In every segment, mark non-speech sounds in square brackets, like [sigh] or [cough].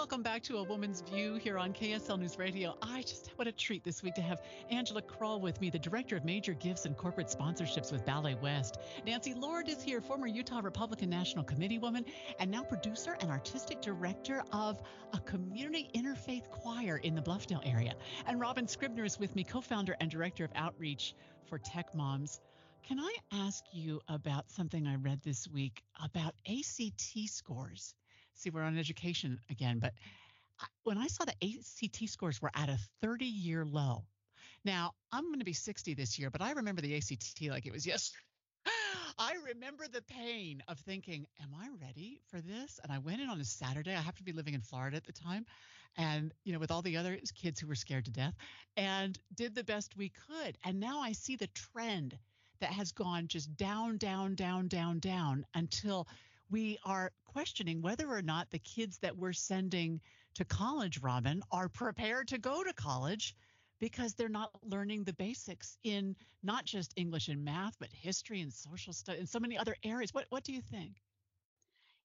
Welcome back to A Woman's View here on KSL News Radio. I just what a treat this week to have Angela Krull with me, the Director of Major Gifts and Corporate Sponsorships with Ballet West. Nancy Lord is here, former Utah Republican National Committee woman, and now producer and artistic director of a community interfaith choir in the Bluffdale area. And Robbyn Scribner is with me, co-founder and director of outreach for Tech Moms. Can I ask you about something I read this week about ACT scores? See, we're on education again, but when I saw the ACT scores were at a 30 year low. Now, I'm going to be 60 this year, but I remember the ACT like it was yesterday. [laughs] I remember the pain of thinking, Am I ready for this? And I went in on a Saturday. I happened to be living in Florida at the time. And, you know, with all the other kids who were scared to death and did the best we could. And now I see the trend that has gone just down, down, down, down, down until we are questioning whether or not the kids that we're sending to college, Robbyn, are prepared to go to college because they're not learning the basics in not just English and math, but history and social studies and so many other areas. What what do you think?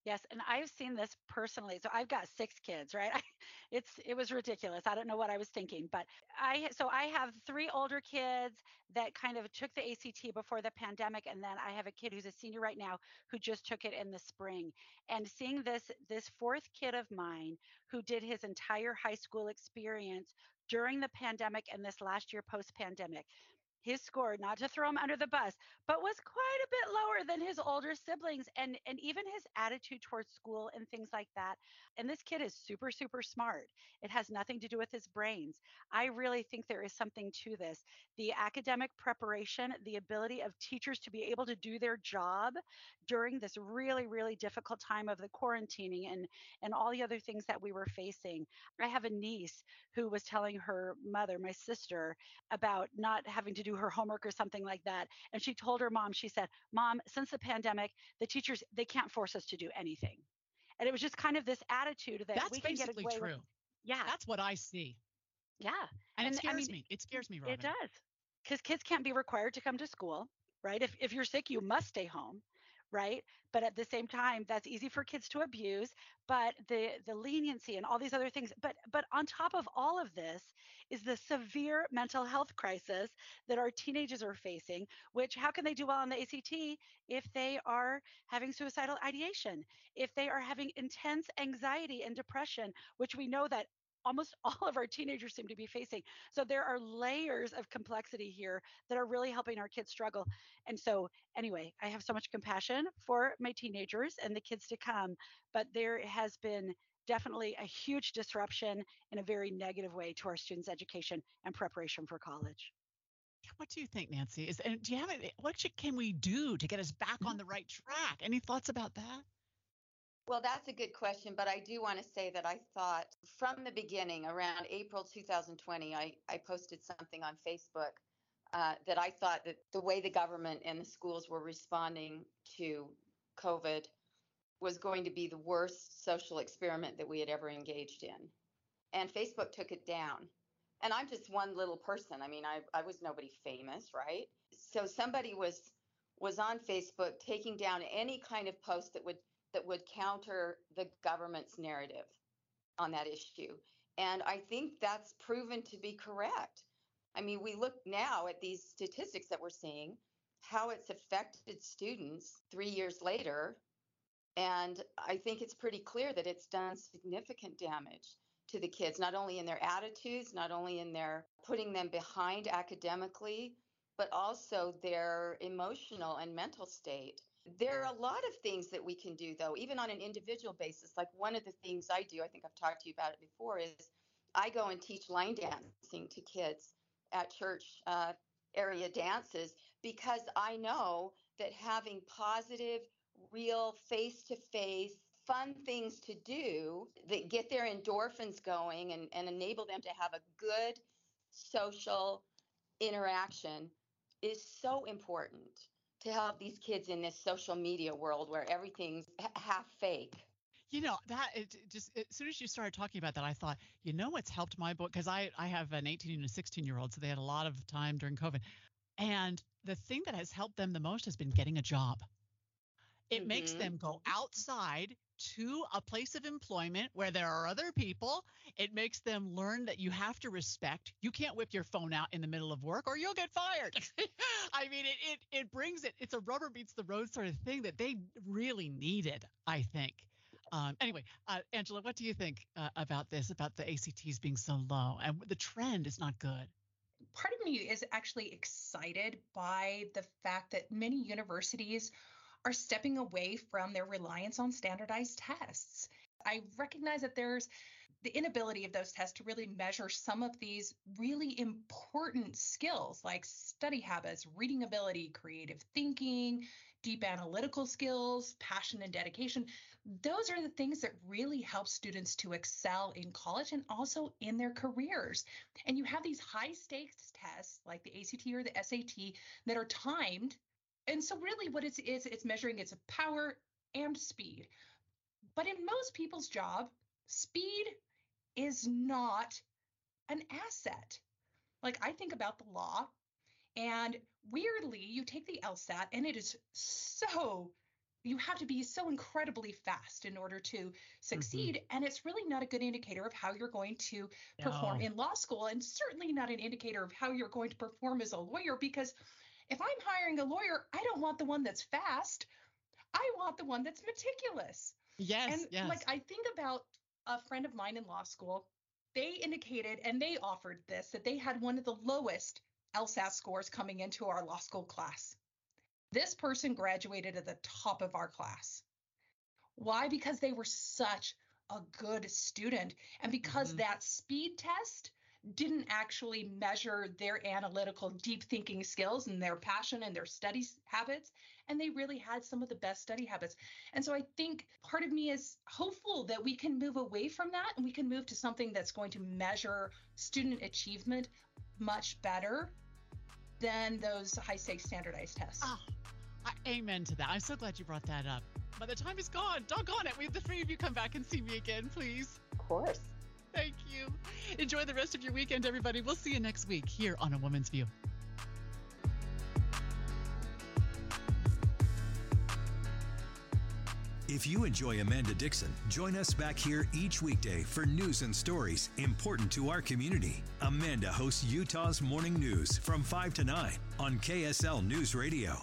Yes, and I've seen this personally. So I've got six kids, right? I, [laughs] it's it was ridiculous. I don't know what I was thinking, but I so I have three older kids that kind of took the ACT before the pandemic, and then I have a kid who's a senior right now who just took it in the spring. And seeing this this fourth kid of mine who did his entire high school experience during the pandemic and this last year post pandemic his score not to throw him under the bus but was quite a bit lower than his older siblings and and even his attitude towards school and things like that. And this kid is super super smart. It has nothing to do with his brains. I really think there is something to this. The academic preparation the ability of teachers to be able to do their job during this really really difficult time of the quarantining and and all the other things that we were facing. I have a niece who was telling her mother my sister about not having to do her homework or something like that. And she told her mom, she said, Mom, since the pandemic, the teachers, they can't force us to do anything. And it was just kind of this attitude that That's we can get away true. With. Yeah. That's what I see. Yeah. And, and it scares I mean, me. It scares me, Robbyn. It does. Because kids can't be required to come to school, right? If, if you're sick, you must stay home right? But at the same time that's easy for kids to abuse but the the leniency and all these other things but but on top of all of this is the severe mental health crisis that our teenagers are facing which how can they do well on the ACT if they are having suicidal ideation if they are having intense anxiety and depression which we know that almost [laughs] all of our teenagers seem to be facing. So there are layers of complexity here that are really helping our kids struggle. And so, anyway, I have so much compassion for my teenagers and the kids to come, but there has been definitely a huge disruption in a very negative way to our students' education and preparation for college. What do you think, Nancy? Is and do you have any, what can we do to get us back on mm-hmm. the right track? Any thoughts about that? Well, that's a good question, but I do want to say that I thought from the beginning, around April 2020, I, I posted something on Facebook uh, that I thought that the way the government and the schools were responding to COVID was going to be the worst social experiment that we had ever engaged in. And Facebook took it down. And I'm just one little person. I mean, I, I was nobody famous, right? So somebody was was on Facebook taking down any kind of post that would – that would counter the government's narrative on that issue. And I think that's proven to be correct. I mean, we look now at these statistics that we're seeing, how it's affected students three years later. And I think it's pretty clear that it's done significant damage to the kids, not only in their attitudes, not only in their putting them behind academically, but also their emotional and mental state. There are a lot of things that we can do, though, even on an individual basis. Like one of the things I do, I think I've talked to you about it before, is I go and teach line dancing to kids at church uh, area dances because I know that having positive, real, face to face, fun things to do that get their endorphins going and, and enable them to have a good social interaction is so important to help these kids in this social media world where everything's half fake. You know that it just as soon as you started talking about that, I thought, you know, what's helped my book because I I have an 18 and a 16 year old, so they had a lot of time during COVID, and the thing that has helped them the most has been getting a job. It mm-hmm. makes them go outside to a place of employment where there are other people. It makes them learn that you have to respect. You can't whip your phone out in the middle of work or you'll get fired. [laughs] I mean, it, it, it brings it, it's a rubber beats the road sort of thing that they really needed, I think. Um, anyway, uh, Angela, what do you think uh, about this, about the ACTs being so low and the trend is not good? Part of me is actually excited by the fact that many universities are stepping away from their reliance on standardized tests. I recognize that there's the inability of those tests to really measure some of these really important skills like study habits, reading ability, creative thinking, deep analytical skills, passion and dedication. Those are the things that really help students to excel in college and also in their careers. And you have these high stakes tests like the ACT or the SAT that are timed and so really what it's is it's measuring its power and speed. But in most people's job, speed is not an asset. Like I think about the law and weirdly you take the LSAT and it is so you have to be so incredibly fast in order to succeed mm-hmm. and it's really not a good indicator of how you're going to perform no. in law school and certainly not an indicator of how you're going to perform as a lawyer because if I'm hiring a lawyer, I don't want the one that's fast. I want the one that's meticulous. Yes. And yes. like I think about a friend of mine in law school, they indicated and they offered this that they had one of the lowest LSAT scores coming into our law school class. This person graduated at the top of our class. Why? Because they were such a good student. And because mm-hmm. that speed test didn't actually measure their analytical deep thinking skills and their passion and their study habits and they really had some of the best study habits. And so i think part of me is hopeful that we can move away from that and we can move to something that's going to measure student achievement much better than those high stakes standardized tests. Oh, I, amen to that. I'm so glad you brought that up. By the time is gone doggone it we have the three of you come back and see me again please. Of course Thank you. Enjoy the rest of your weekend, everybody. We'll see you next week here on A Woman's View. If you enjoy Amanda Dickson, join us back here each weekday for news and stories important to our community. Amanda hosts Utah's Morning News from 5 to 9 on KSL News Radio.